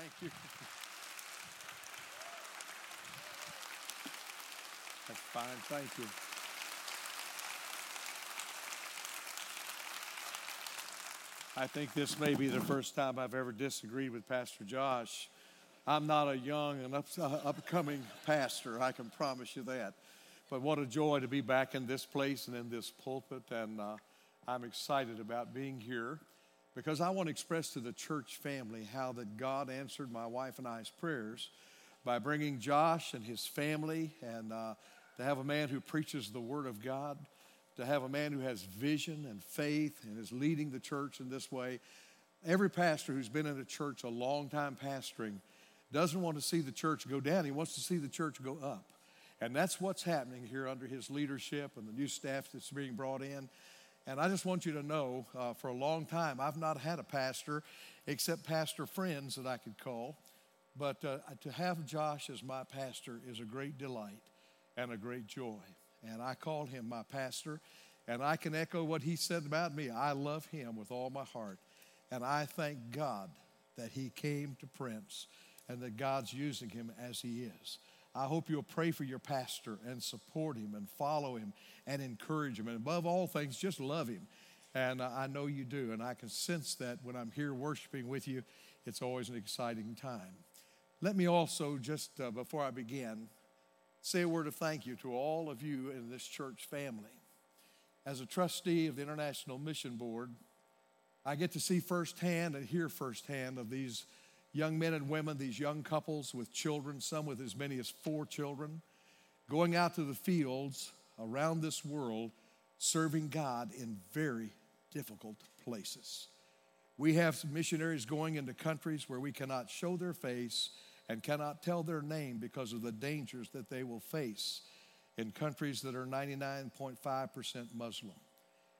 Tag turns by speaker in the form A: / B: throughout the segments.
A: Thank you. That's fine. Thank you. I think this may be the first time I've ever disagreed with Pastor Josh. I'm not a young and up, uh, upcoming pastor, I can promise you that. But what a joy to be back in this place and in this pulpit. And uh, I'm excited about being here because I want to express to the church family how that God answered my wife and I's prayers by bringing Josh and his family and uh, to have a man who preaches the Word of God to have a man who has vision and faith and is leading the church in this way. Every pastor who's been in a church a long time pastoring doesn't want to see the church go down, he wants to see the church go up. And that's what's happening here under his leadership and the new staff that's being brought in. And I just want you to know uh, for a long time, I've not had a pastor except pastor friends that I could call. But uh, to have Josh as my pastor is a great delight and a great joy and I call him my pastor. And I can echo what he said about me. I love him with all my heart. And I thank God that he came to Prince and that God's using him as he is. I hope you'll pray for your pastor and support him and follow him and encourage him. And above all things, just love him. And I know you do. And I can sense that when I'm here worshiping with you, it's always an exciting time. Let me also, just uh, before I begin, say a word of thank you to all of you in this church family. As a trustee of the International Mission Board, I get to see firsthand and hear firsthand of these young men and women, these young couples with children, some with as many as four children, going out to the fields around this world serving God in very difficult places. We have missionaries going into countries where we cannot show their face and cannot tell their name because of the dangers that they will face in countries that are 99.5% Muslim.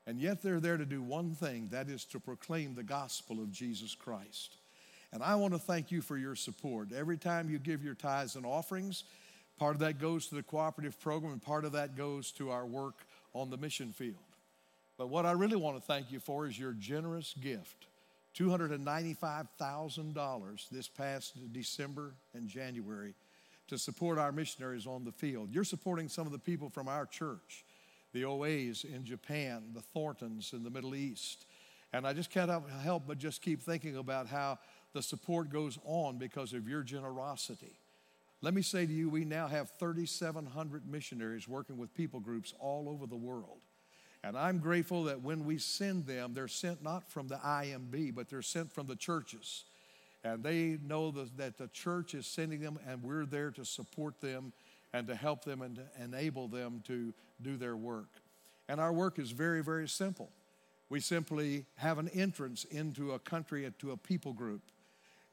A: And yet they're there to do one thing that is to proclaim the gospel of Jesus Christ. And I want to thank you for your support. Every time you give your tithes and offerings, part of that goes to the cooperative program, and part of that goes to our work on the mission field. But what I really want to thank you for is your generous gift $295,000 this past December and January to support our missionaries on the field. You're supporting some of the people from our church, the OAs in Japan, the Thorntons in the Middle East. And I just can't help but just keep thinking about how the support goes on because of your generosity. Let me say to you, we now have 3,700 missionaries working with people groups all over the world. And I'm grateful that when we send them, they're sent not from the IMB, but they're sent from the churches. And they know that the church is sending them, and we're there to support them and to help them and enable them to do their work. And our work is very, very simple. We simply have an entrance into a country, to a people group.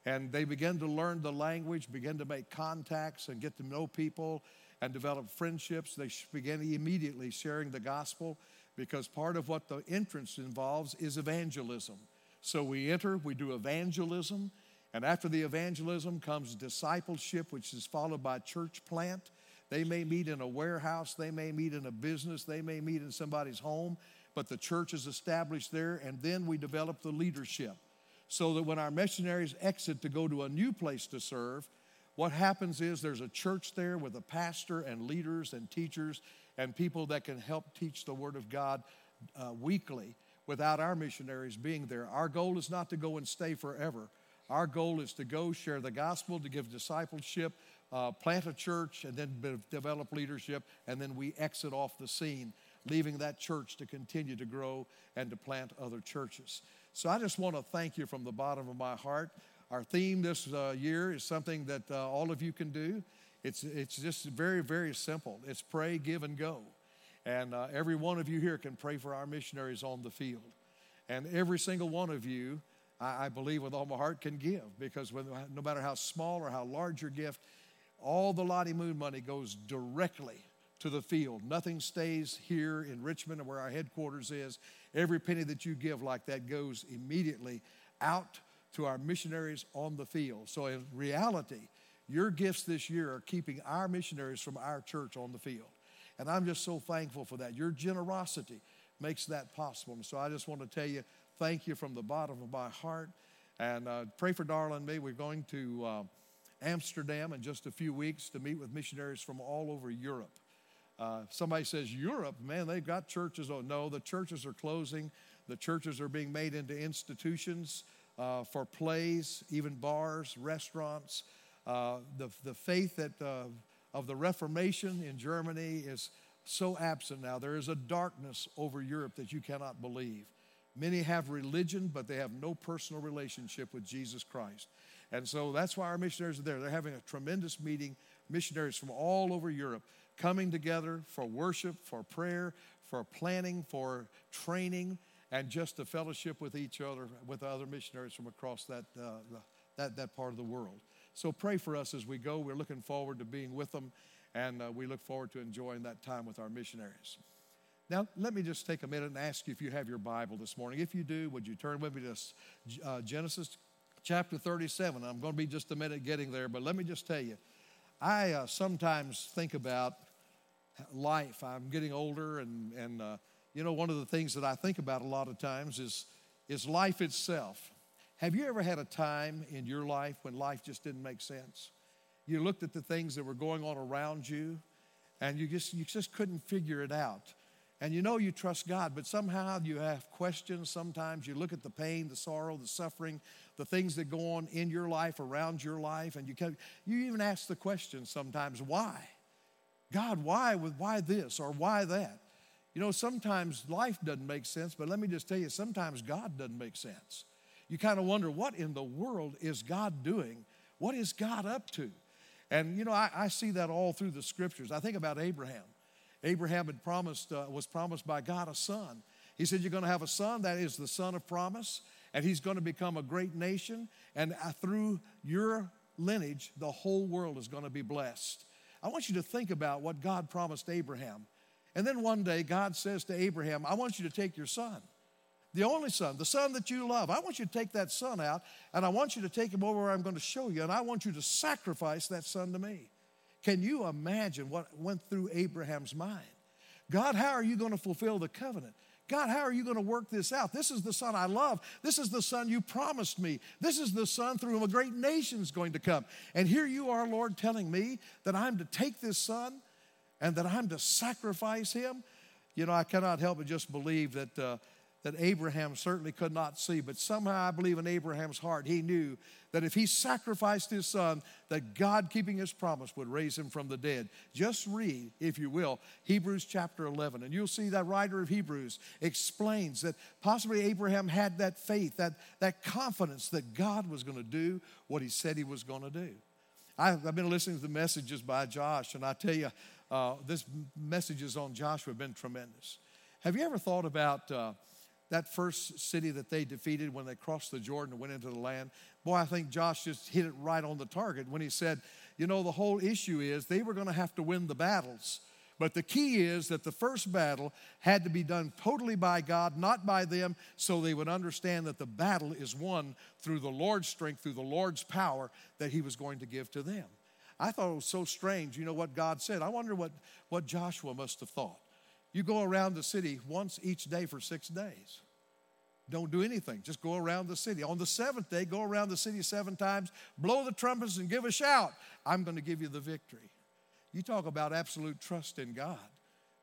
A: And they begin to learn the language, begin to make contacts, and get to know people and develop friendships. They begin immediately sharing the gospel because part of what the entrance involves is evangelism. So we enter, we do evangelism, and after the evangelism comes discipleship, which is followed by church plant. They may meet in a warehouse, they may meet in a business, they may meet in somebody's home, but the church is established there, and then we develop the leadership. So that when our missionaries exit to go to a new place to serve, what happens is there's a church there with a pastor and leaders and teachers and people that can help teach the Word of God uh, weekly without our missionaries being there. Our goal is not to go and stay forever. Our goal is to go share the gospel, to give discipleship, uh, plant a church, and then develop leadership, and then we exit off the scene, leaving that church to continue to grow and to plant other churches. So I just want to thank you from the bottom of my heart. Our theme this uh, year is something that uh, all of you can do. It's, it's just very, very simple. It's pray, give, and go. And uh, every one of you here can pray for our missionaries on the field. And every single one of you, I, I believe with all my heart, can give because when, no matter how small or how large your gift, all the Lottie Moon money goes directly to the field. Nothing stays here in Richmond where our headquarters is. Every penny that you give like that goes immediately out to our missionaries on the field. So in reality, your gifts this year are keeping our missionaries from our church on the field. And I'm just so thankful for that. Your generosity makes that possible. And so I just want to tell you, thank you from the bottom of my heart. And uh, pray for Darla and me. We're going to uh, Amsterdam in just a few weeks to meet with missionaries from all over Europe. Uh, somebody says, Europe, man, they've got churches. Oh, no, the churches are closing. The churches are being made into institutions uh, for plays, even bars, restaurants. Uh, the, the faith that, uh, of the Reformation in Germany is so absent now. There is a darkness over Europe that you cannot believe. Many have religion, but they have no personal relationship with Jesus Christ. And so that's why our missionaries are there. They're having a tremendous meeting, missionaries from all over Europe coming together for worship, for prayer, for planning, for training, and just to fellowship with each other, with other missionaries from across that, uh, that, that part of the world. So pray for us as we go. We're looking forward to being with them, and uh, we look forward to enjoying that time with our missionaries. Now, let me just take a minute and ask you if you have your Bible this morning. If you do, would you turn with me to uh, Genesis chapter 37? I'm going to be just a minute getting there, but let me just tell you, I uh, sometimes think about life. I'm getting older, and, and uh, you know, one of the things that I think about a lot of times is, is life itself. Have you ever had a time in your life when life just didn't make sense? You looked at the things that were going on around you, and you just, you just couldn't figure it out. And you know you trust God, but somehow you have questions. Sometimes you look at the pain, the sorrow, the suffering, the things that go on in your life, around your life, and you, can, you even ask the question sometimes, why? God, why, with why this or why that? You know, sometimes life doesn't make sense, but let me just tell you, sometimes God doesn't make sense. You kind of wonder, what in the world is God doing? What is God up to? And, you know, I, I see that all through the scriptures. I think about Abraham. Abraham had promised, uh, was promised by God a son. He said, You're going to have a son that is the son of promise, and he's going to become a great nation, and uh, through your lineage, the whole world is going to be blessed. I want you to think about what God promised Abraham. And then one day, God says to Abraham, I want you to take your son, the only son, the son that you love. I want you to take that son out, and I want you to take him over where I'm going to show you, and I want you to sacrifice that son to me. Can you imagine what went through Abraham's mind? God, how are you going to fulfill the covenant? God, how are you going to work this out? This is the son I love. This is the son you promised me. This is the son through whom a great nation is going to come. And here you are, Lord, telling me that I'm to take this son and that I'm to sacrifice him. You know, I cannot help but just believe that uh, that Abraham certainly could not see, but somehow I believe in Abraham's heart, he knew that if he sacrificed his son, that God, keeping his promise, would raise him from the dead. Just read, if you will, Hebrews chapter 11, and you'll see that writer of Hebrews explains that possibly Abraham had that faith, that, that confidence that God was going to do what he said he was going to do. I've been listening to the messages by Josh, and I tell you, uh, this messages on Joshua have been tremendous. Have you ever thought about uh, that first city that they defeated when they crossed the Jordan and went into the land, boy, I think Josh just hit it right on the target when he said, you know, the whole issue is they were going to have to win the battles. But the key is that the first battle had to be done totally by God, not by them, so they would understand that the battle is won through the Lord's strength, through the Lord's power that He was going to give to them. I thought it was so strange, you know, what God said. I wonder what, what Joshua must have thought. You go around the city once each day for six days. Don't do anything. Just go around the city. On the seventh day, go around the city seven times, blow the trumpets, and give a shout. I'm going to give you the victory. You talk about absolute trust in God.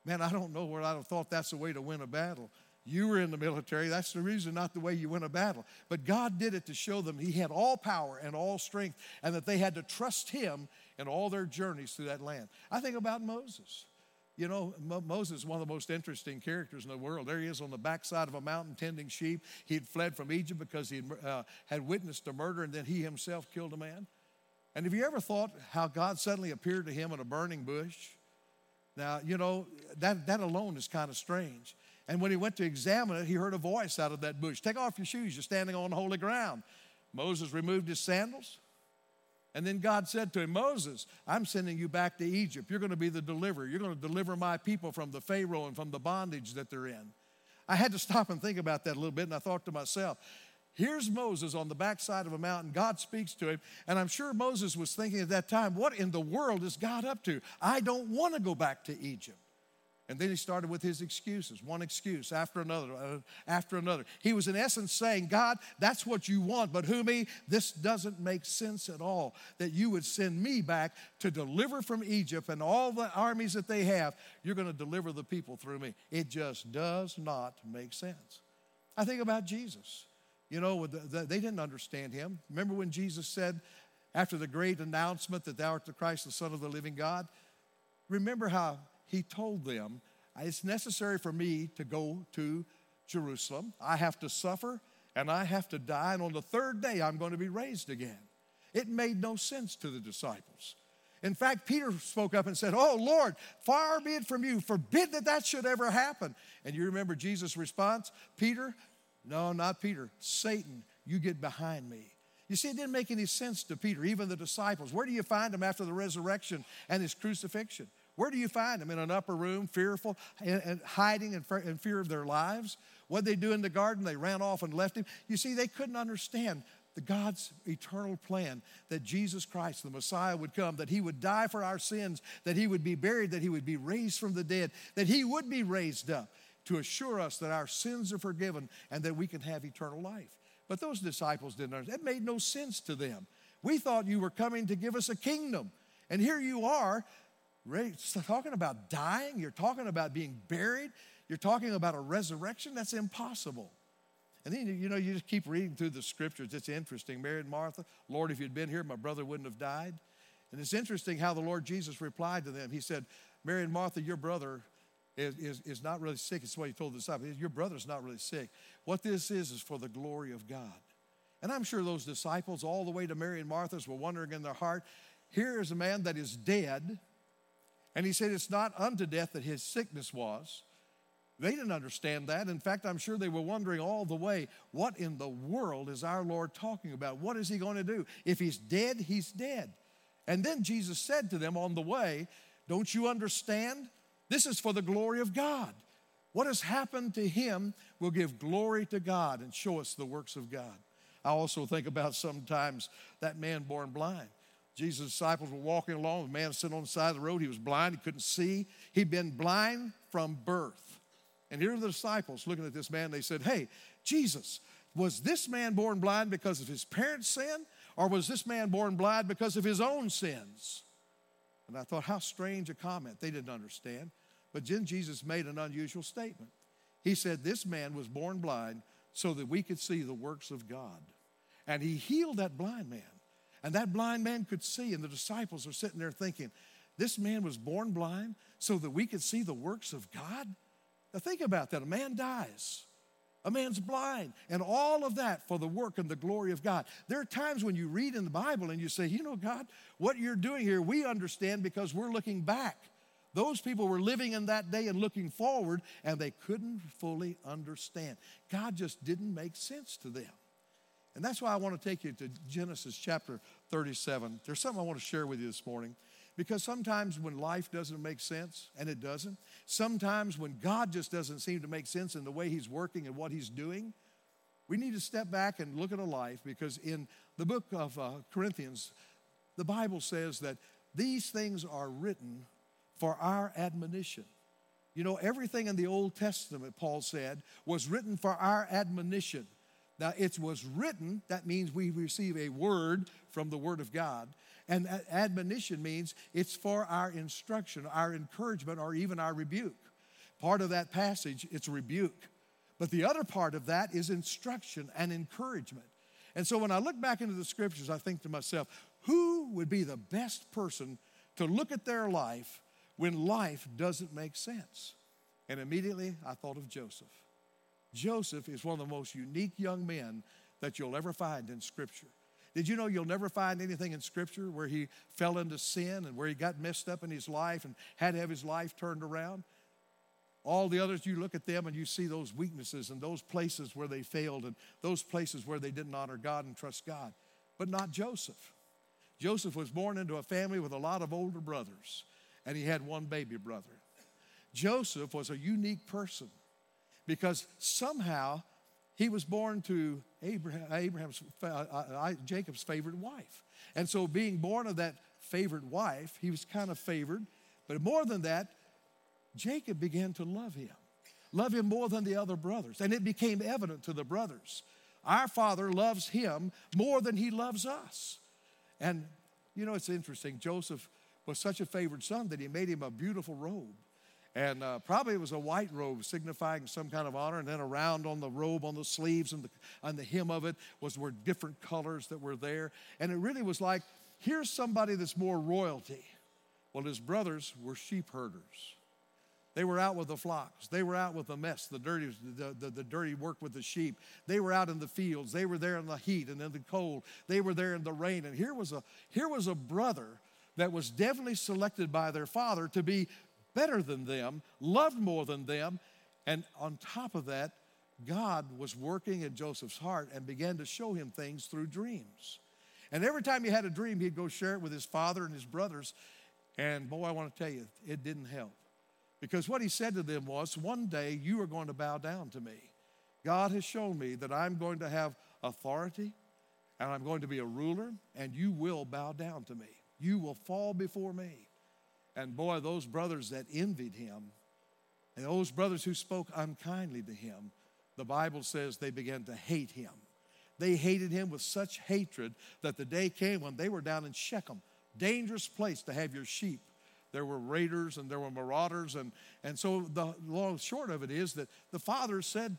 A: Man, I don't know where I'd have thought that's the way to win a battle. You were in the military. That's the reason, not the way you win a battle. But God did it to show them He had all power and all strength, and that they had to trust Him in all their journeys through that land. I think about Moses. You know, Mo- Moses is one of the most interesting characters in the world. There he is on the backside of a mountain tending sheep. He had fled from Egypt because he uh, had witnessed a murder and then he himself killed a man. And have you ever thought how God suddenly appeared to him in a burning bush? Now, you know, that, that alone is kind of strange. And when he went to examine it, he heard a voice out of that bush Take off your shoes, you're standing on holy ground. Moses removed his sandals, and then God said to him, Moses, I'm sending you back to Egypt. You're going to be the deliverer. You're going to deliver my people from the Pharaoh and from the bondage that they're in. I had to stop and think about that a little bit, and I thought to myself, here's Moses on the backside of a mountain. God speaks to him, and I'm sure Moses was thinking at that time, what in the world is God up to? I don't want to go back to Egypt. And then he started with his excuses, one excuse after another, uh, after another. He was in essence saying, God, that's what you want, but who me? This doesn't make sense at all that you would send me back to deliver from Egypt and all the armies that they have. You're going to deliver the people through me. It just does not make sense. I think about Jesus. You know, they didn't understand him. Remember when Jesus said, after the great announcement that thou art the Christ, the Son of the living God? Remember how he told them, It's necessary for me to go to Jerusalem. I have to suffer and I have to die, and on the third day I'm going to be raised again. It made no sense to the disciples. In fact, Peter spoke up and said, Oh Lord, far be it from you, forbid that that should ever happen. And you remember Jesus' response? Peter, no, not Peter, Satan, you get behind me. You see, it didn't make any sense to Peter, even the disciples. Where do you find him after the resurrection and his crucifixion? Where do you find them? In an upper room, fearful and, hiding in fear of their lives? What they do in the garden? They ran off and left him. You see, they couldn't understand the God's eternal plan that Jesus Christ, the Messiah, would come, that he would die for our sins, that he would be buried, that he would be raised from the dead, that he would be raised up to assure us that our sins are forgiven and that we can have eternal life. But those disciples didn't understand. That made no sense to them. We thought you were coming to give us a kingdom. And here you are talking about dying, you're talking about being buried, you're talking about a resurrection. That's impossible. And then, you know, you just keep reading through the scriptures. It's interesting. Mary and Martha, Lord, if you'd been here, my brother wouldn't have died. And it's interesting how the Lord Jesus replied to them. He said, Mary and Martha, your brother is, is, is not really sick. It's what he told the disciples. Your brother's not really sick. What this is, is for the glory of God. And I'm sure those disciples, all the way to Mary and Martha's, were wondering in their heart, here is a man that is dead and he said, It's not unto death that his sickness was. They didn't understand that. In fact, I'm sure they were wondering all the way, what in the world is our Lord talking about? What is he going to do? If he's dead, he's dead. And then Jesus said to them on the way, Don't you understand? This is for the glory of God. What has happened to him will give glory to God and show us the works of God. I also think about sometimes that man born blind. Jesus' disciples were walking along. The man sitting on the side of the road. He was blind. He couldn't see. He'd been blind from birth. And here are the disciples looking at this man. They said, Hey, Jesus, was this man born blind because of his parents' sin? Or was this man born blind because of his own sins? And I thought, how strange a comment. They didn't understand. But then Jesus made an unusual statement. He said, This man was born blind so that we could see the works of God. And he healed that blind man. And that blind man could see, and the disciples are sitting there thinking, this man was born blind so that we could see the works of God? Now think about that. A man dies. A man's blind, and all of that for the work and the glory of God. There are times when you read in the Bible and you say, You know, God, what you're doing here, we understand because we're looking back. Those people were living in that day and looking forward, and they couldn't fully understand. God just didn't make sense to them. And that's why I want to take you to Genesis chapter 37. There's something I want to share with you this morning. Because sometimes when life doesn't make sense, and it doesn't, sometimes when God just doesn't seem to make sense in the way He's working and what He's doing, we need to step back and look at a life because in the book of uh, Corinthians, the Bible says that these things are written for our admonition. You know, everything in the Old Testament, Paul said, was written for our admonition. Now, it was written, that means we receive a word from the Word of God. And admonition means it's for our instruction, our encouragement, or even our rebuke. Part of that passage, it's rebuke. But the other part of that is instruction and encouragement. And so when I look back into the scriptures, I think to myself, who would be the best person to look at their life when life doesn't make sense? And immediately I thought of Joseph. Joseph is one of the most unique young men that you'll ever find in Scripture. Did you know you'll never find anything in Scripture where he fell into sin and where he got messed up in his life and had to have his life turned around? All the others, you look at them and you see those weaknesses and those places where they failed and those places where they didn't honor God and trust God, but not Joseph. Joseph was born into a family with a lot of older brothers, and he had one baby brother. Joseph was a unique person because somehow he was born to Abraham, Abraham's, uh, uh, Jacob's favorite wife. And so, being born of that favorite wife, he was kind of favored. But more than that, Jacob began to love him, love him more than the other brothers. And it became evident to the brothers. Our father loves him more than he loves us. And you know, it's interesting. Joseph was such a favored son that he made him a beautiful robe. And uh, probably it was a white robe signifying some kind of honor. And then around on the robe, on the sleeves, and the, on the hem of it was were different colors that were there. And it really was like, here's somebody that's more royalty. Well, his brothers were sheep herders. They were out with the flocks. They were out with the mess, the dirty, the, the, the, dirty work with the sheep. They were out in the fields. They were there in the heat and in the cold. They were there in the rain. And here was a, here was a brother that was definitely selected by their father to be better than them, loved more than them. And on top of that, God was working in Joseph's heart and began to show him things through dreams. And every time he had a dream, he'd go share it with his father and his brothers. And boy, I want to tell you, it didn't help. Because what he said to them was, One day you are going to bow down to me. God has shown me that I'm going to have authority and I'm going to be a ruler, and you will bow down to me. You will fall before me. And boy, those brothers that envied him, and those brothers who spoke unkindly to him, the Bible says they began to hate him. They hated him with such hatred that the day came when they were down in Shechem, dangerous place to have your sheep there were raiders and there were marauders. And, and so the long short of it is that the father said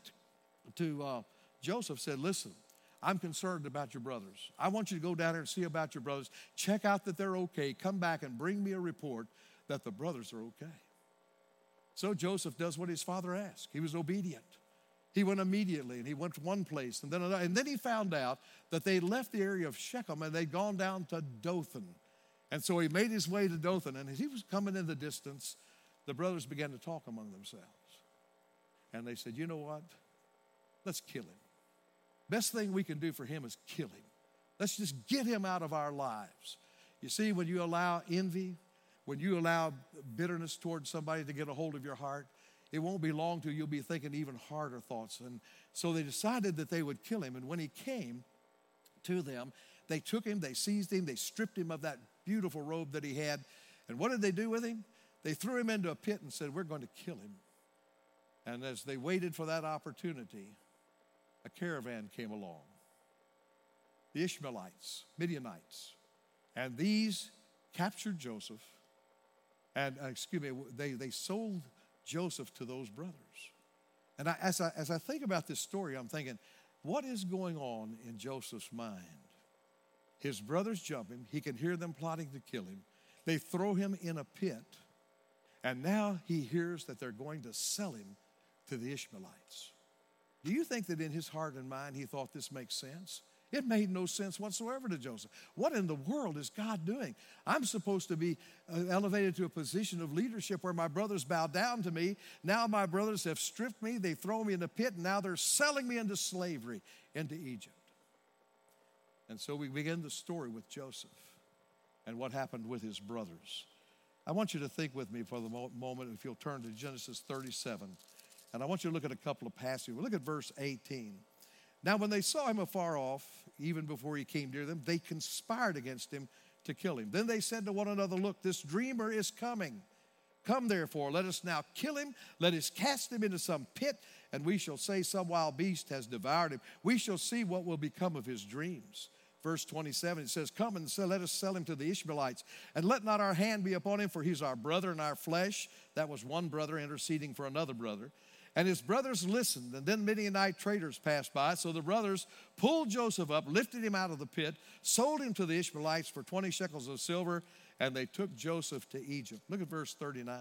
A: to uh, Joseph, said, listen, I'm concerned about your brothers. I want you to go down there and see about your brothers. Check out that they're okay. Come back and bring me a report that the brothers are okay. So Joseph does what his father asked. He was obedient. He went immediately and he went to one place and then another. And then he found out that they left the area of Shechem and they'd gone down to Dothan. And so he made his way to Dothan, and as he was coming in the distance, the brothers began to talk among themselves. And they said, You know what? Let's kill him. Best thing we can do for him is kill him. Let's just get him out of our lives. You see, when you allow envy, when you allow bitterness towards somebody to get a hold of your heart, it won't be long till you'll be thinking even harder thoughts. And so they decided that they would kill him. And when he came to them, they took him, they seized him, they stripped him of that beautiful robe that he had. And what did they do with him? They threw him into a pit and said, We're going to kill him. And as they waited for that opportunity, a caravan came along. The Ishmaelites, Midianites. And these captured Joseph. And, uh, excuse me, they, they sold Joseph to those brothers. And I, as, I, as I think about this story, I'm thinking, what is going on in Joseph's mind? His brothers jump him. He can hear them plotting to kill him. They throw him in a pit. And now he hears that they're going to sell him to the Ishmaelites. Do you think that in his heart and mind he thought this makes sense? It made no sense whatsoever to Joseph. What in the world is God doing? I'm supposed to be uh, elevated to a position of leadership where my brothers bow down to me. Now my brothers have stripped me, they throw me in a pit, and now they're selling me into slavery into Egypt. And so we begin the story with Joseph and what happened with his brothers. I want you to think with me for the moment, if you'll turn to Genesis 37. And I want you to look at a couple of passages. Look at verse 18. Now, when they saw him afar off, even before he came near them, they conspired against him to kill him. Then they said to one another, Look, this dreamer is coming. Come therefore, let us now kill him, let us cast him into some pit, and we shall say some wild beast has devoured him. We shall see what will become of his dreams verse 27, it says, Come and let us sell him to the Ishmaelites, and let not our hand be upon him, for he's our brother and our flesh. That was one brother interceding for another brother. And his brothers listened, and then Midianite traders passed by. So the brothers pulled Joseph up, lifted him out of the pit, sold him to the Ishmaelites for 20 shekels of silver, and they took Joseph to Egypt. Look at verse 39.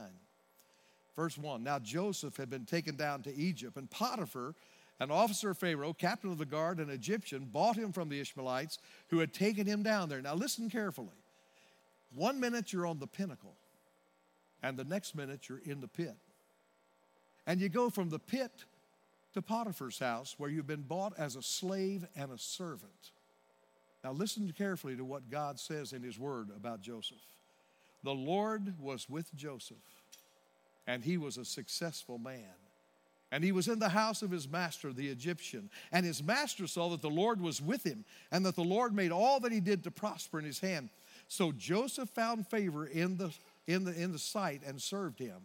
A: Verse 1 Now Joseph had been taken down to Egypt, and Potiphar, an officer of Pharaoh, captain of the guard, an Egyptian, bought him from the Ishmaelites who had taken him down there. Now, listen carefully. One minute you're on the pinnacle, and the next minute you're in the pit. And you go from the pit to Potiphar's house where you've been bought as a slave and a servant. Now, listen carefully to what God says in His Word about Joseph. The Lord was with Joseph, and he was a successful man. And he was in the house of his master, the Egyptian. And his master saw that the Lord was with him, and that the Lord made all that he did to prosper in his hand. So Joseph found favor in the, in the, in the sight and served him.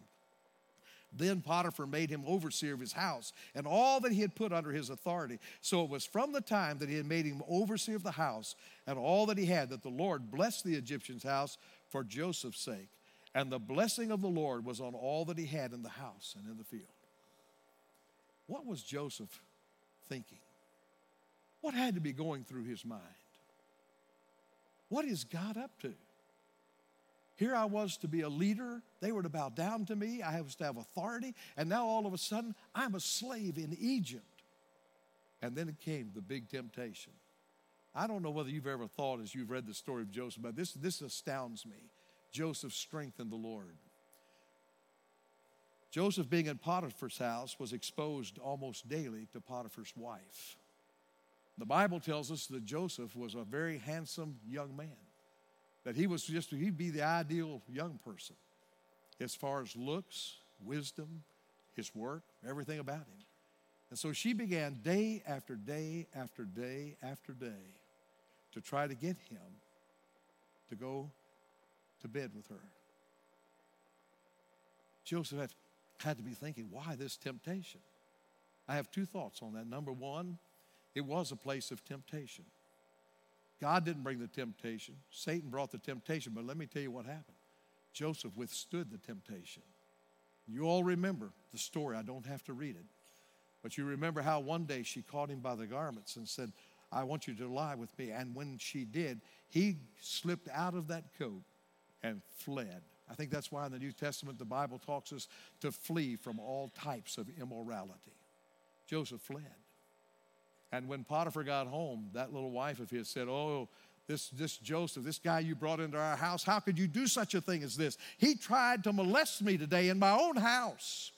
A: Then Potiphar made him overseer of his house and all that he had put under his authority. So it was from the time that he had made him overseer of the house and all that he had that the Lord blessed the Egyptian's house for Joseph's sake. And the blessing of the Lord was on all that he had in the house and in the field. What was Joseph thinking? What had to be going through his mind? What is God up to? Here I was to be a leader. They were to bow down to me. I was to have authority. And now all of a sudden, I'm a slave in Egypt. And then it came the big temptation. I don't know whether you've ever thought as you've read the story of Joseph, but this, this astounds me. Joseph strengthened the Lord. Joseph, being in Potiphar's house, was exposed almost daily to Potiphar's wife. The Bible tells us that Joseph was a very handsome young man that he was just, he'd be the ideal young person as far as looks, wisdom, his work, everything about him. And so she began day after day after day after day to try to get him to go to bed with her. Joseph had, had to be thinking, why this temptation? I have two thoughts on that. Number one, it was a place of temptation. God didn't bring the temptation, Satan brought the temptation. But let me tell you what happened Joseph withstood the temptation. You all remember the story. I don't have to read it. But you remember how one day she caught him by the garments and said, I want you to lie with me. And when she did, he slipped out of that coat and fled. I think that's why in the New Testament the Bible talks us to flee from all types of immorality. Joseph fled. And when Potiphar got home, that little wife of his said, Oh, this, this Joseph, this guy you brought into our house, how could you do such a thing as this? He tried to molest me today in my own house.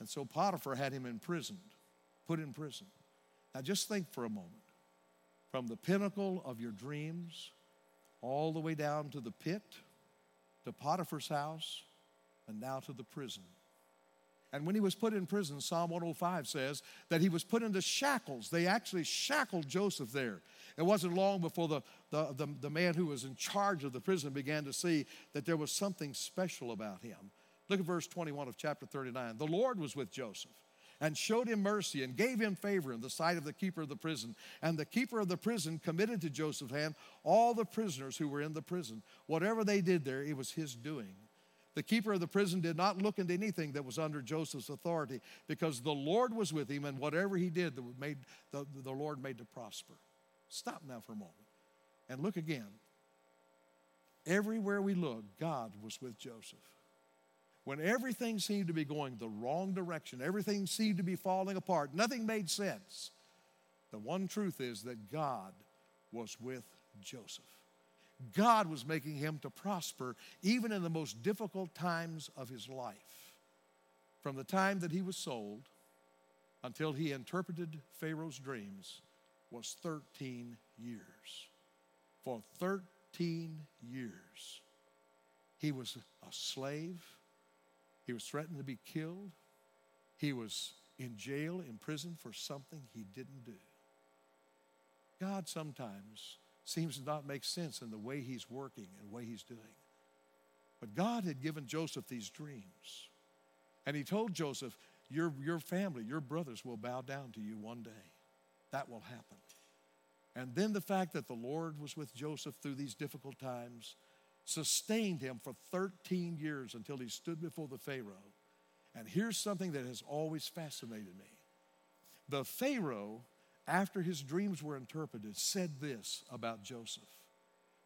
A: And so Potiphar had him imprisoned, put in prison. Now just think for a moment. From the pinnacle of your dreams, all the way down to the pit, to Potiphar's house, and now to the prison. And when he was put in prison, Psalm 105 says that he was put into shackles. They actually shackled Joseph there. It wasn't long before the, the, the, the, man who was in charge of the prison began to see that there was something special about him. Look at verse 21 of chapter 39. The Lord was with Joseph and showed him mercy and gave him favor in the sight of the keeper of the prison. And the keeper of the prison committed to Joseph's hand all the prisoners who were in the prison. Whatever they did there, it was his doing. The keeper of the prison did not look into anything that was under Joseph's authority because the Lord was with him, and whatever he did, the, made, the, the Lord made to prosper. Stop now for a moment and look again. Everywhere we look, God was with Joseph. When everything seemed to be going the wrong direction, everything seemed to be falling apart, nothing made sense. The one truth is that God was with Joseph. God was making him to prosper even in the most difficult times of his life. From the time that he was sold until he interpreted Pharaoh's dreams was 13 years. For 13 years, he was a slave. He was threatened to be killed. He was in jail, in prison for something he didn't do. God sometimes seems to not make sense in the way he's working and the way he's doing. But God had given Joseph these dreams. And he told Joseph, your, your family, your brothers will bow down to you one day. That will happen. And then the fact that the Lord was with Joseph through these difficult times sustained him for 13 years until he stood before the Pharaoh. And here's something that has always fascinated me the Pharaoh after his dreams were interpreted, said this about Joseph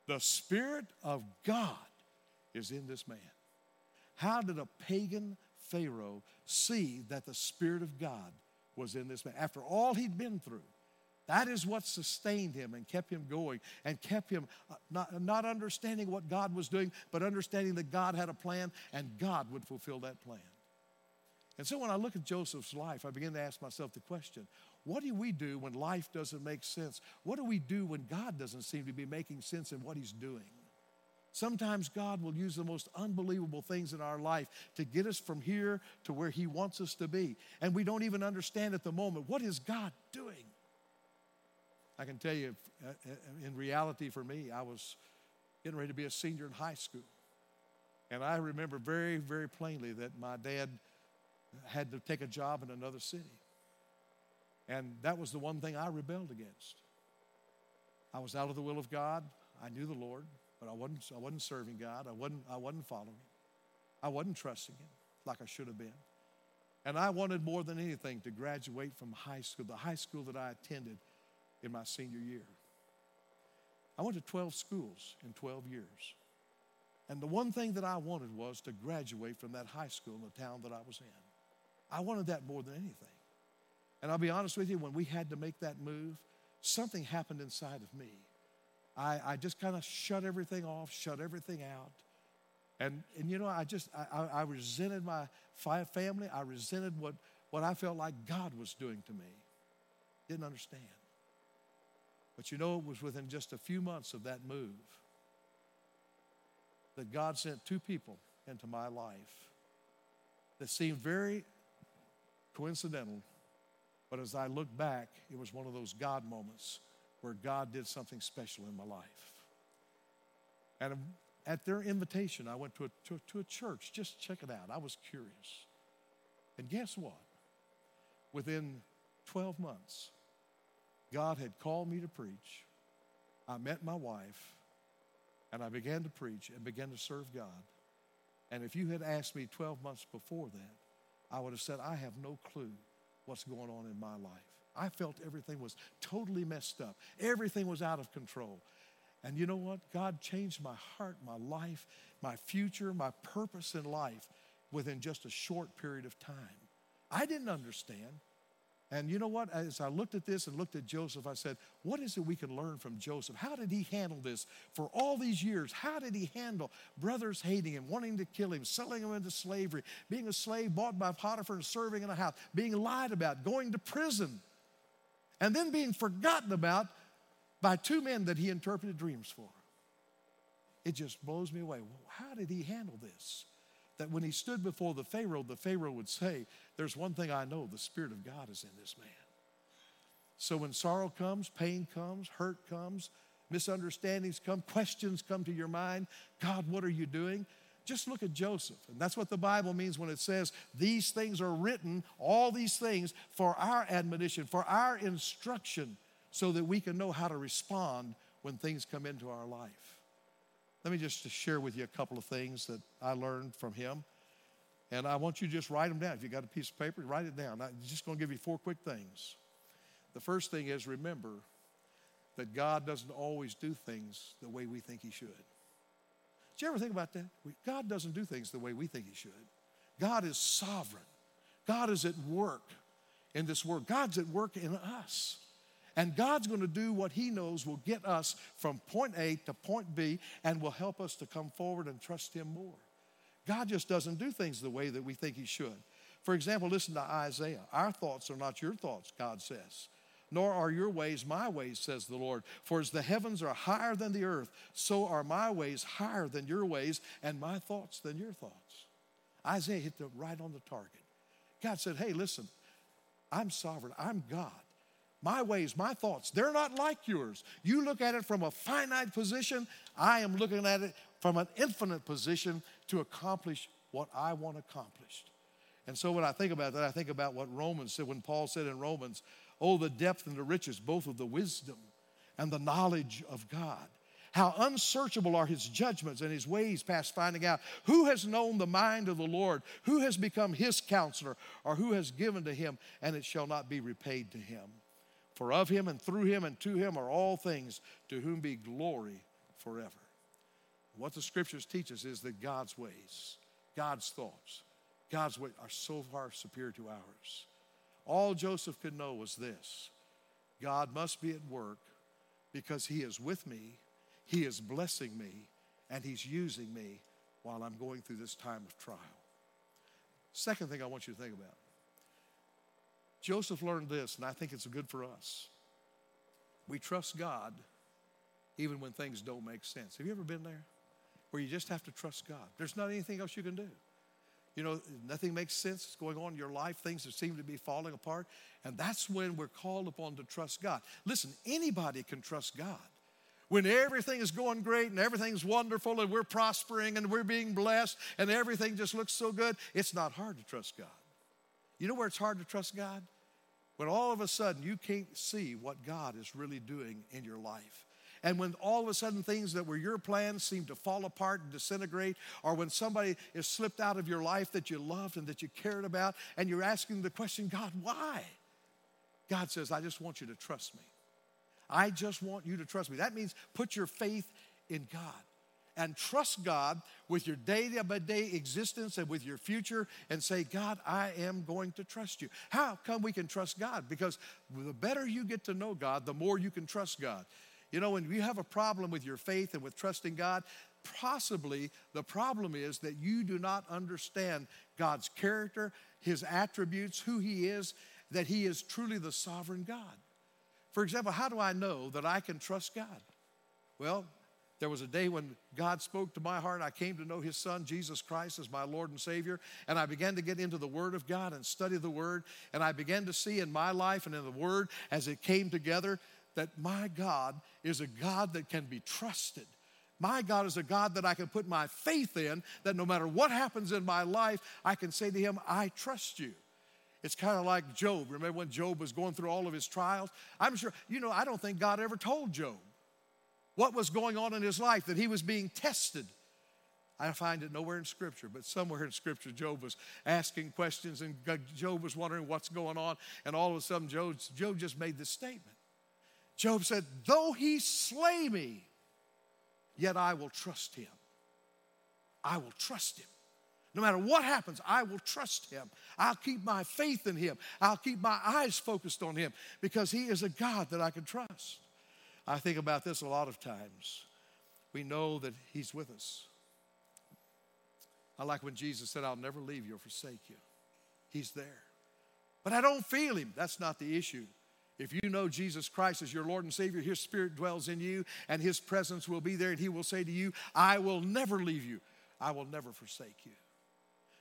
A: The Spirit of God is in this man. How did a pagan Pharaoh see that the Spirit of God was in this man? After all he'd been through, that is what sustained him and kept him going and kept him uh, not, not understanding what God was doing, but understanding that God had a plan and God would fulfill that plan. And so when I look at Joseph's life, I begin to ask myself the question what do we do when life doesn't make sense? What do we do when God doesn't seem to be making sense in what He's doing? Sometimes God will use the most unbelievable things in our life to get us from here to where He wants us to be. And we don't even understand at the moment what is God doing? I can tell you, uh, uh, in reality, for me, I was getting ready to be a senior in high school. And I remember very, very plainly that my dad had to take a job in another city. And that was the one thing I rebelled against. I was out of the will of God. I knew the Lord, but I wasn't, I wasn't serving God. I wasn't, I wasn't following Him. I wasn't trusting Him like I should have been. And I wanted more than anything to graduate from high school, the high school that I attended in my senior year. I went to 12 schools in 12 years. And the one thing that I wanted was to graduate from that high school in the town that I was in. I wanted that more than anything. And I'll be honest with you, when we had to make that move, something happened inside of me. I, I just kind of shut everything off, shut everything out. And, and you know, I just, I, I resented my family. I resented what, what I felt like God was doing to me. Didn't understand. But you know, it was within just a few months of that move that God sent two people into my life that seemed very coincidental. But as I look back, it was one of those God moments where God did something special in my life. And at their invitation, I went to a, to, to a church, just check it out. I was curious. And guess what? Within 12 months, God had called me to preach. I met my wife, and I began to preach and began to serve God. And if you had asked me 12 months before that, I would have said, I have no clue what's going on in my life. I felt everything was totally messed up, everything was out of control. And you know what? God changed my heart, my life, my future, my purpose in life within just a short period of time. I didn't understand. And you know what? As I looked at this and looked at Joseph, I said, What is it we can learn from Joseph? How did he handle this for all these years? How did he handle brothers hating him, wanting to kill him, selling him into slavery, being a slave bought by Potiphar and serving in a house, being lied about, going to prison, and then being forgotten about by two men that he interpreted dreams for? It just blows me away. How did he handle this? That when he stood before the Pharaoh, the Pharaoh would say, There's one thing I know the Spirit of God is in this man. So when sorrow comes, pain comes, hurt comes, misunderstandings come, questions come to your mind God, what are you doing? Just look at Joseph. And that's what the Bible means when it says these things are written, all these things, for our admonition, for our instruction, so that we can know how to respond when things come into our life. Let me just share with you a couple of things that I learned from him. And I want you to just write them down. If you got a piece of paper, write it down. I'm just going to give you four quick things. The first thing is remember that God doesn't always do things the way we think He should. Did you ever think about that? God doesn't do things the way we think He should. God is sovereign. God is at work in this world. God's at work in us. And God's going to do what He knows will get us from point A to point B and will help us to come forward and trust Him more. God just doesn't do things the way that we think He should. For example, listen to Isaiah. Our thoughts are not your thoughts, God says. Nor are your ways my ways, says the Lord. For as the heavens are higher than the earth, so are my ways higher than your ways, and my thoughts than your thoughts. Isaiah hit the right on the target. God said, Hey, listen, I'm sovereign, I'm God my ways, my thoughts, they're not like yours. You look at it from a finite position, I am looking at it from an infinite position to accomplish what I want accomplished. And so when I think about that, I think about what Romans said when Paul said in Romans, Oh, the depth and the riches, both of the wisdom and the knowledge of God. How unsearchable are his judgments and his ways past finding out. Who has known the mind of the Lord? Who has become his counselor? Or who has given to him, and it shall not be repaid to him? For of him and through him and to him are all things, to whom be glory forever. What the scriptures teach us is that God's ways, God's thoughts, God's ways are so far superior to ours. All Joseph could know was this God must be at work because he is with me, he is blessing me, and he's using me while I'm going through this time of trial. Second thing I want you to think about Joseph learned this, and I think it's good for us. We trust God even when things don't make sense. Have you ever been there? Where you just have to trust God. There's not anything else you can do. You know, nothing makes sense. It's going on in your life. Things that seem to be falling apart. And that's when we're called upon to trust God. Listen, anybody can trust God. When everything is going great and everything's wonderful and we're prospering and we're being blessed and everything just looks so good, it's not hard to trust God. You know where it's hard to trust God? When all of a sudden you can't see what God is really doing in your life. And when all of a sudden things that were your plans seem to fall apart and disintegrate, or when somebody is slipped out of your life that you loved and that you cared about, and you're asking the question, God, why? God says, I just want you to trust me. I just want you to trust me. That means put your faith in God and trust God with your day by day existence and with your future and say, God, I am going to trust you. How come we can trust God? Because the better you get to know God, the more you can trust God. You know, when you have a problem with your faith and with trusting God, possibly the problem is that you do not understand God's character, His attributes, who He is, that He is truly the sovereign God. For example, how do I know that I can trust God? Well, there was a day when God spoke to my heart. I came to know His Son, Jesus Christ, as my Lord and Savior. And I began to get into the Word of God and study the Word. And I began to see in my life and in the Word as it came together that my God is a God that can be trusted. My God is a God that I can put my faith in, that no matter what happens in my life, I can say to Him, I trust you. It's kind of like Job. Remember when Job was going through all of his trials? I'm sure, you know, I don't think God ever told Job what was going on in his life, that he was being tested. I find it nowhere in Scripture, but somewhere in Scripture, Job was asking questions and Job was wondering what's going on. And all of a sudden, Job, Job just made this statement. Job said, Though he slay me, yet I will trust him. I will trust him. No matter what happens, I will trust him. I'll keep my faith in him. I'll keep my eyes focused on him because he is a God that I can trust. I think about this a lot of times. We know that he's with us. I like when Jesus said, I'll never leave you or forsake you. He's there. But I don't feel him. That's not the issue. If you know Jesus Christ as your Lord and Savior, His Spirit dwells in you and His presence will be there, and He will say to you, I will never leave you, I will never forsake you.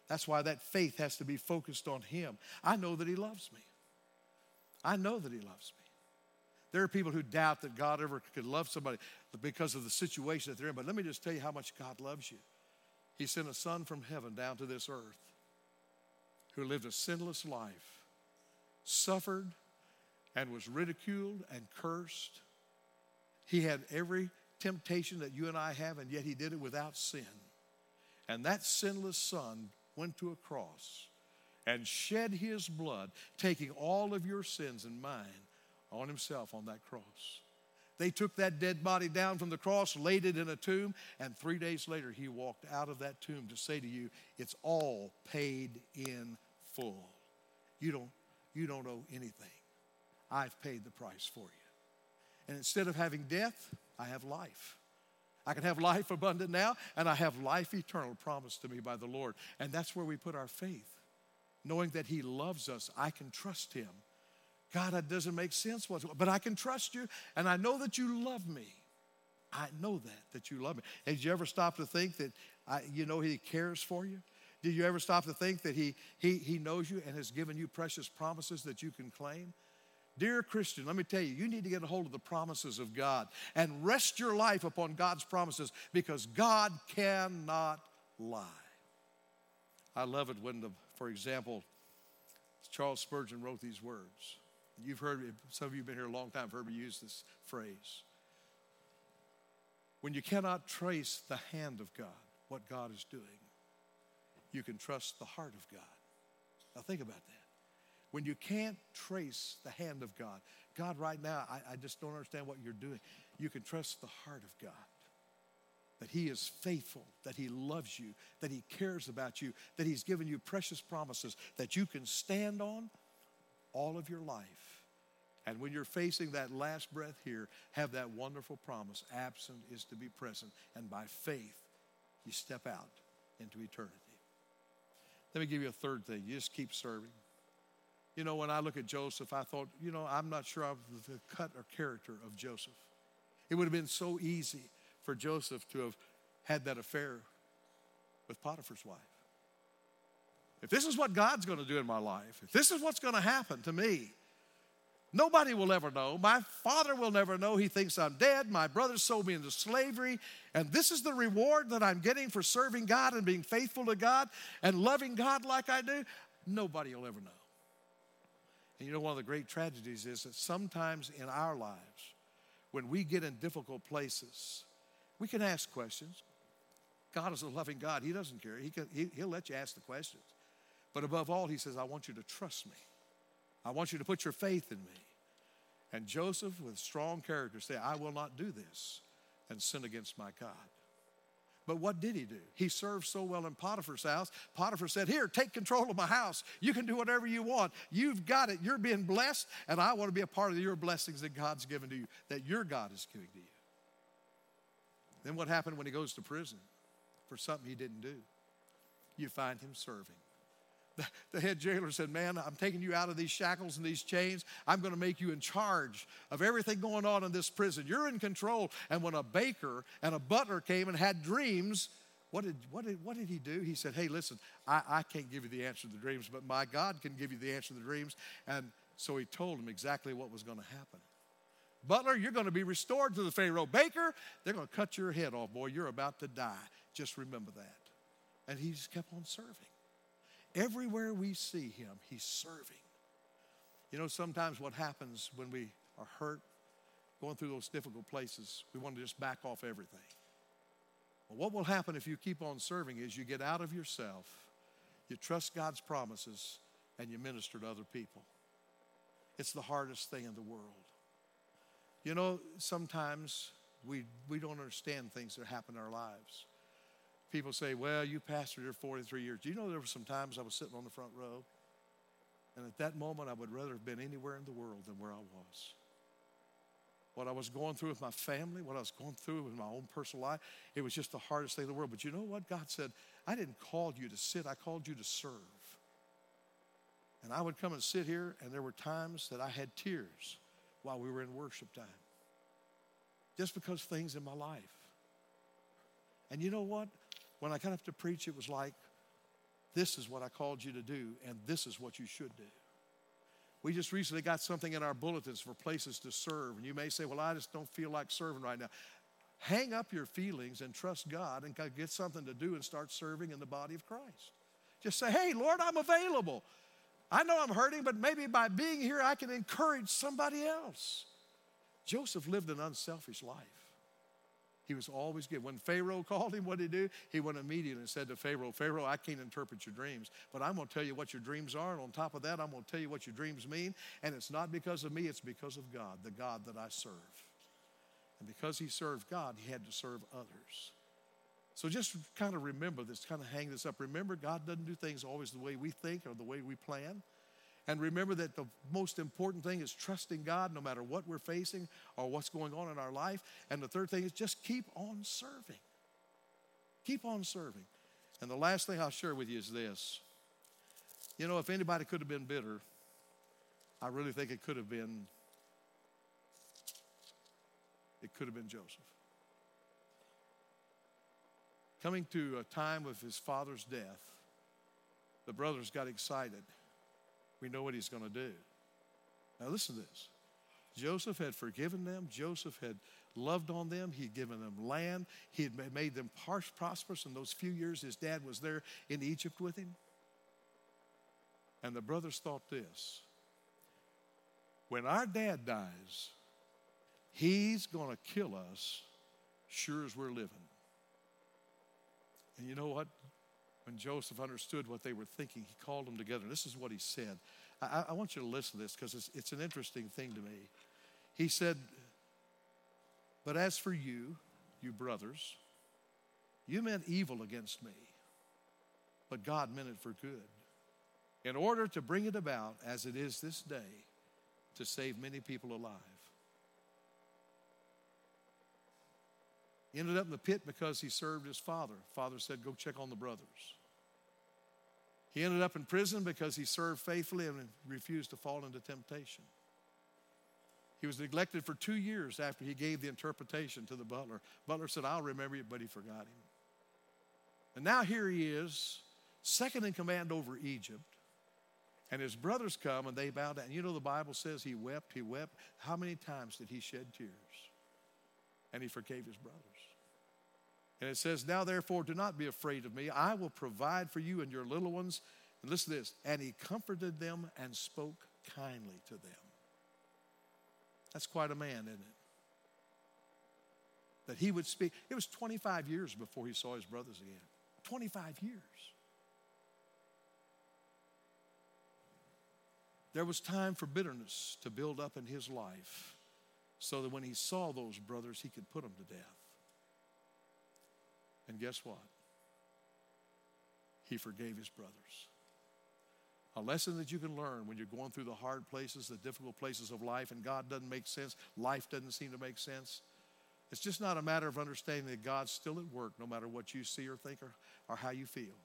A: That's why that faith has to be focused on Him. I know that He loves me. I know that He loves me. There are people who doubt that God ever could love somebody because of the situation that they're in. But let me just tell you how much God loves you. He sent a son from heaven down to this earth who lived a sinless life, suffered, and was ridiculed and cursed. He had every temptation that you and I have, and yet he did it without sin. And that sinless son went to a cross and shed his blood, taking all of your sins and mine on himself on that cross. They took that dead body down from the cross, laid it in a tomb, and three days later he walked out of that tomb to say to you, It's all paid in full. You don't, you don't owe anything. I've paid the price for you. And instead of having death, I have life. I can have life abundant now, and I have life eternal promised to me by the Lord. And that's where we put our faith. Knowing that He loves us, I can trust Him. God, that doesn't make sense but I can trust you, and I know that you love me. I know that, that you love me. Did you ever stop to think that I, you know He cares for you? Did you ever stop to think that he, he, he knows you and has given you precious promises that you can claim? Dear Christian, let me tell you, you need to get a hold of the promises of God and rest your life upon God's promises because God cannot lie. I love it when, the, for example, Charles Spurgeon wrote these words. You've heard, some of you have been here a long time, have heard me use this phrase. When you cannot trace the hand of God, what God is doing, you can trust the heart of God. Now, think about that when you can't trace the hand of God. God, right now, I, I just don't understand what you're doing. You can trust the heart of God that He is faithful, that He loves you, that He cares about you, that He's given you precious promises that you can stand on all of your life. And when you're facing that last breath here, have that wonderful promise absent is to be present. And by faith, you step out into eternity. Let me give you a third thing. You just keep serving. You know, when I look at Joseph, I thought, you know, I'm not sure of the cut or character of Joseph. It would have been so easy for Joseph to have had that affair with Potiphar's wife. If this is what God's going to do in my life, if this is what's going to happen to me, nobody will ever know. My father will never know. He thinks I'm dead. My brothers sold me into slavery. And this is the reward that I'm getting for serving God and being faithful to God and loving God like I do. Nobody will ever know. And you know, one of the great tragedies is that sometimes in our lives, when we get in difficult places, we can ask questions. God is a loving God. He doesn't care. He can, he, he'll let you ask the questions. But above all, He says, I want you to trust me. I want you to put your faith in me. And Joseph, with strong character, said, I will not do this and sin against my God. But what did he do? He served so well in Potiphar's house. Potiphar said, Here, take control of my house. You can do whatever you want. You've got it. You're being blessed, and I want to be a part of your blessings that God's given to you, that your God is giving to you. Then what happened when he goes to prison for something he didn't do? You find him serving. The, head jailer said, Man, I'm taking you out of these shackles and these chains. I'm going to make you in charge of everything going on in this prison. You're in control. And when a baker and a butler came and had dreams, what did, what did, what did he do? He said, Hey, listen, I, I can't give you the answer to the dreams, but my God can give you the answer to the dreams. And so he told him exactly what was going to happen. Butler, you're going to be restored to the Pharaoh. Baker, they're going to cut your head off, boy. You're about to die. Just remember that. And he just kept on serving. Everywhere we see him, he's serving. You know, sometimes what happens when we are hurt, going through those difficult places, we want to just back off everything. Well, what will happen if you keep on serving is you get out of yourself, you trust God's promises, and you minister to other people. It's the hardest thing in the world. You know, sometimes we, we don't understand things that happen in our lives people say, well, you pastored here 43 years. Do you know there were some times I was sitting on the front row? And at that moment, I would rather have been anywhere in the world than where I was. What I was going through with my family, what I was going through with my own personal life, it was just the hardest thing in the world. But you know what? God said, I didn't call you to sit, I called you to serve. And I would come and sit here, and there were times that I had tears while we were in worship time. Just because things in my life. And you know what? When I got up to preach, it was like, this is what I called you to do, and this is what you should do. We just recently got something in our bulletins for places to serve, and you may say, Well, I just don't feel like serving right now. Hang up your feelings and trust God and get something to do and start serving in the body of Christ. Just say, Hey, Lord, I'm available. I know I'm hurting, but maybe by being here, I can encourage somebody else. Joseph lived an unselfish life. He was always good. When Pharaoh called him, what did he do? He went immediately and said to Pharaoh, Pharaoh, I can't interpret your dreams, but I'm going to tell you what your dreams are. And on top of that, I'm going to tell you what your dreams mean. And it's not because of me, it's because of God, the God that I serve. And because he served God, he had to serve others. So just kind of remember this, kind of hang this up. Remember, God doesn't do things always the way we think or the way we plan. And remember that the most important thing is trusting God no matter what we're facing or what's going on in our life. And the third thing is just keep on serving. Keep on serving. And the last thing I'll share with you is this. You know, if anybody could have been bitter, I really think it could have been it could have been Joseph. Coming to a time of his father's death, the brothers got excited we know what he's going to do. Now, listen to this Joseph had forgiven them, Joseph had loved on them, he'd given them land, he had made them prosperous in those few years his dad was there in Egypt with him. And the brothers thought this when our dad dies, he's going to kill us sure as we're living. And you know what? When Joseph understood what they were thinking, he called them together. This is what he said. I, I want you to listen to this because it's, it's an interesting thing to me. He said, But as for you, you brothers, you meant evil against me, but God meant it for good, in order to bring it about as it is this day to save many people alive. He ended up in the pit because he served his father. Father said, Go check on the brothers. He ended up in prison because he served faithfully and refused to fall into temptation. He was neglected for two years after he gave the interpretation to the butler. Butler said, I'll remember you, but he forgot him. And now here he is, second in command over Egypt. And his brothers come and they bow down. You know, the Bible says he wept, he wept. How many times did he shed tears? And he forgave his brothers. And it says, Now therefore, do not be afraid of me. I will provide for you and your little ones. And listen to this. And he comforted them and spoke kindly to them. That's quite a man, isn't it? That he would speak. It was 25 years before he saw his brothers again. 25 years. There was time for bitterness to build up in his life so that when he saw those brothers, he could put them to death. And guess what? He forgave his brothers. A lesson that you can learn when you're going through the hard places, the difficult places of life, and God doesn't make sense, life doesn't seem to make sense. It's just not a matter of understanding that God's still at work no matter what you see or think or, or how you feel.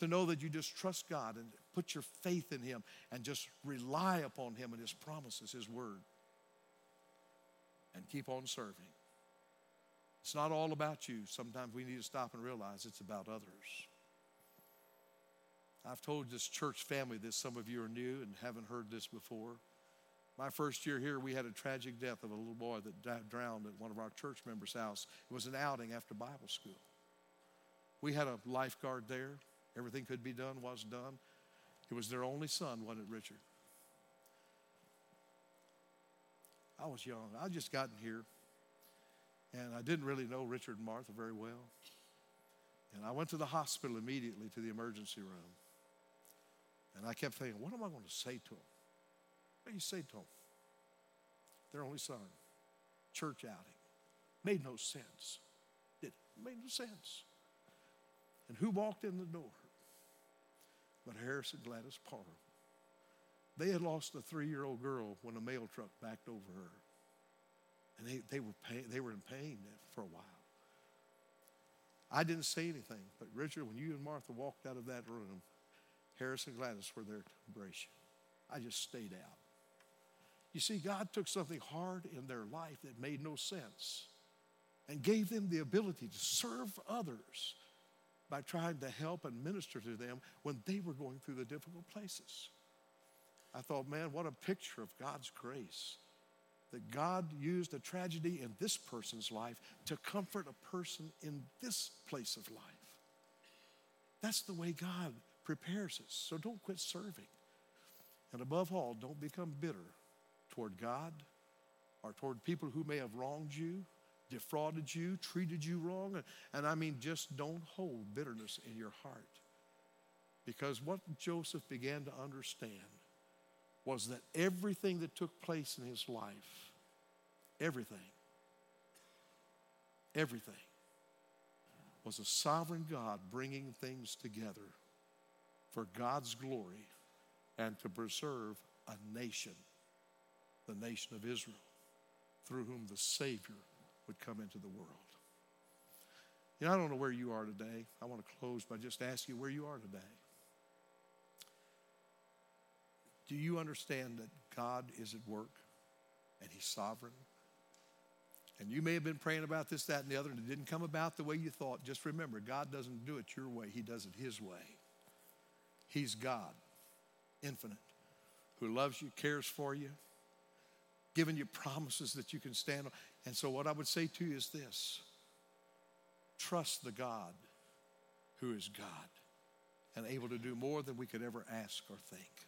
A: To know that you just trust God and put your faith in Him and just rely upon Him and His promises, His word, and keep on serving. It's not all about you. Sometimes we need to stop and realize it's about others. I've told this church family this, some of you are new and haven't heard this before. My first year here, we had a tragic death of a little boy that drowned at one of our church members' house. It was an outing after Bible school. We had a lifeguard there. Everything could be done was done. It was their only son, wasn't it, Richard? I was young. I just gotten here, and I didn't really know Richard and Martha very well. And I went to the hospital immediately to the emergency room. And I kept thinking, what am I going to say to them? What do you say to them? Their only son, church outing. Made no sense. Did it made no sense. And who walked in the door? But Harris and Gladys Parham. They had lost a three year old girl when a mail truck backed over her. And they, they, were pain, they were in pain for a while. I didn't say anything, but Richard, when you and Martha walked out of that room, Harris and Gladys were there to embrace you. I just stayed out. You see, God took something hard in their life that made no sense and gave them the ability to serve others by trying to help and minister to them when they were going through the difficult places. I thought, man, what a picture of God's grace. That God used a tragedy in this person's life to comfort a person in this place of life. That's the way God prepares us. So don't quit serving. And above all, don't become bitter toward God or toward people who may have wronged you, defrauded you, treated you wrong. And I mean, just don't hold bitterness in your heart. Because what Joseph began to understand was that everything that took place in his life, everything, everything, was a sovereign God bringing things together for God's glory and to preserve a nation, the nation of Israel, through whom the Savior would come into the world. You know, I don't know where you are today. I want to close by just asking you where you are today. Do you understand that God is at work and He's sovereign? And you may have been praying about this, that, and the other, and it didn't come about the way you thought. Just remember, God doesn't do it your way, He does it His way. He's God, infinite, who loves you, cares for you, giving you promises that you can stand on. And so, what I would say to you is this trust the God who is God and able to do more than we could ever ask or think.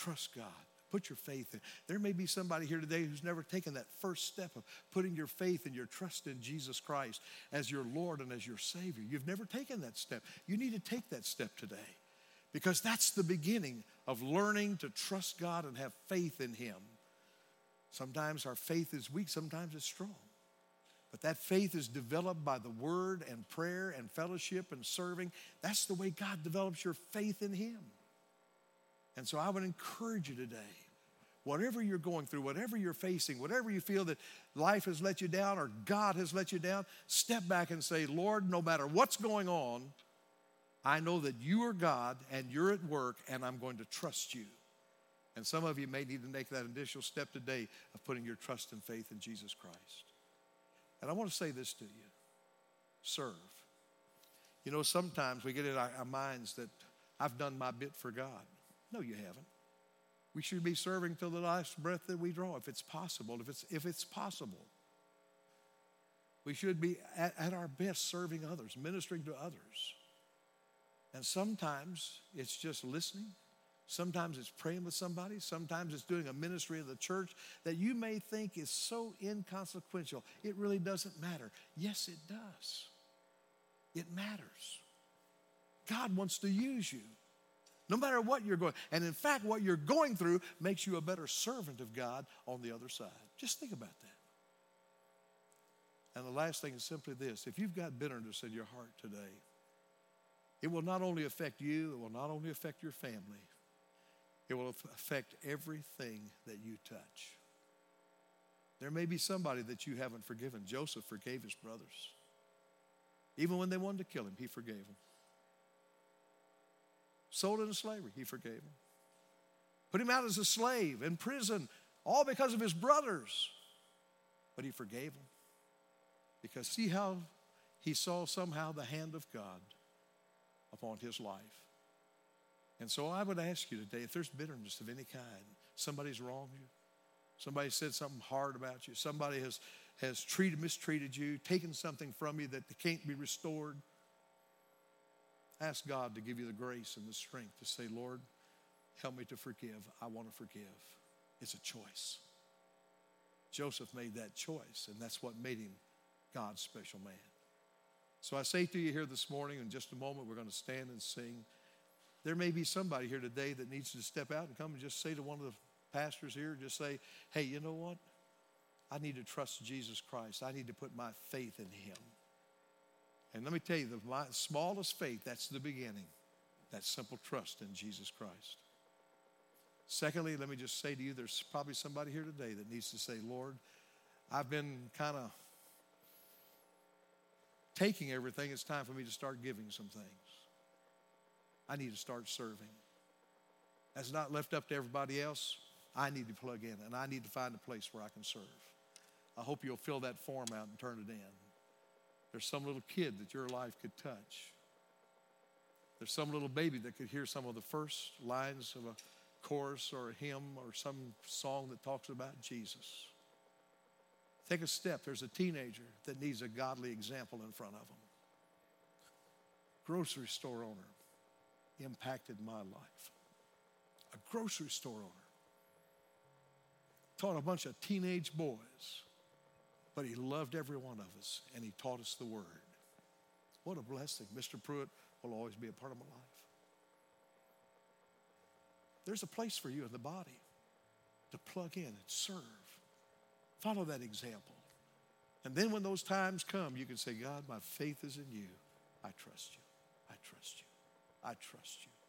A: Trust God. Put your faith in. There may be somebody here today who's never taken that first step of putting your faith and your trust in Jesus Christ as your Lord and as your Savior. You've never taken that step. You need to take that step today because that's the beginning of learning to trust God and have faith in Him. Sometimes our faith is weak, sometimes it's strong. But that faith is developed by the word and prayer and fellowship and serving. That's the way God develops your faith in Him. And so I would encourage you today, whatever you're going through, whatever you're facing, whatever you feel that life has let you down or God has let you down, step back and say, Lord, no matter what's going on, I know that you are God and you're at work, and I'm going to trust you. And some of you may need to make that initial step today of putting your trust and faith in Jesus Christ. And I want to say this to you serve. You know, sometimes we get in our, our minds that I've done my bit for God. No, you haven't. We should be serving till the last breath that we draw, if it's possible. If it's, if it's possible. We should be at, at our best serving others, ministering to others. And sometimes it's just listening. Sometimes it's praying with somebody. Sometimes it's doing a ministry of the church that you may think is so inconsequential. It really doesn't matter. Yes, it does. It matters. God wants to use you no matter what you're going. And in fact, what you're going through makes you a better servant of God on the other side. Just think about that. And the last thing is simply this if you've got bitterness in your heart today, it will not only affect you, it will not only affect your family, it will affect everything that you touch. There may be somebody that you haven't forgiven. Joseph forgave his brothers. Even when they wanted to kill him, he forgave them. Sold into slavery, he forgave him. Put him out as a slave in prison, all because of his brothers. But he forgave him. Because see how he saw somehow the hand of God upon his life. And so I would ask you today if there's bitterness of any kind, somebody's wronged you, somebody said something hard about you, somebody has, has treated, mistreated you, taken something from you that can't be restored, ask God to give you the grace and the strength to say, Lord, help me to forgive. I want to forgive. It's a choice. Joseph made that choice, and that's what made him God's special man. So I say to you here this morning, in just a moment, we're going to stand and sing. There may be somebody here today that needs to step out and come and just say to one of the pastors here, just say, hey, you know what? I need to trust Jesus Christ. I need to put my faith in him. And let me tell you, the smallest faith, that's the beginning. That simple trust in Jesus Christ. Secondly, let me just say to you, there's probably somebody here today that needs to say, Lord, I've been kind of taking everything, it's time for me to start giving some things. I need to start serving. That's not left up to everybody else. I need to plug in and I need to find a place where I can serve. I hope you'll fill that form out and turn it in. There's some little kid that your life could touch. There's some little baby that could hear some of the first lines of a chorus or a hymn or some song that talks about Jesus. Take a step. There's a teenager that needs a godly example in front of them. Grocery store owner impacted my life. A grocery store owner taught a bunch of teenage boys, but he loved every one of us and he taught us the word. What a blessing. Mr. Pruitt will always be a part of my life. There's a place for you in the body to plug in and serve. Follow that example. And then when those times come, you can say, God, my faith is in you. I trust you. I trust you. I trust you.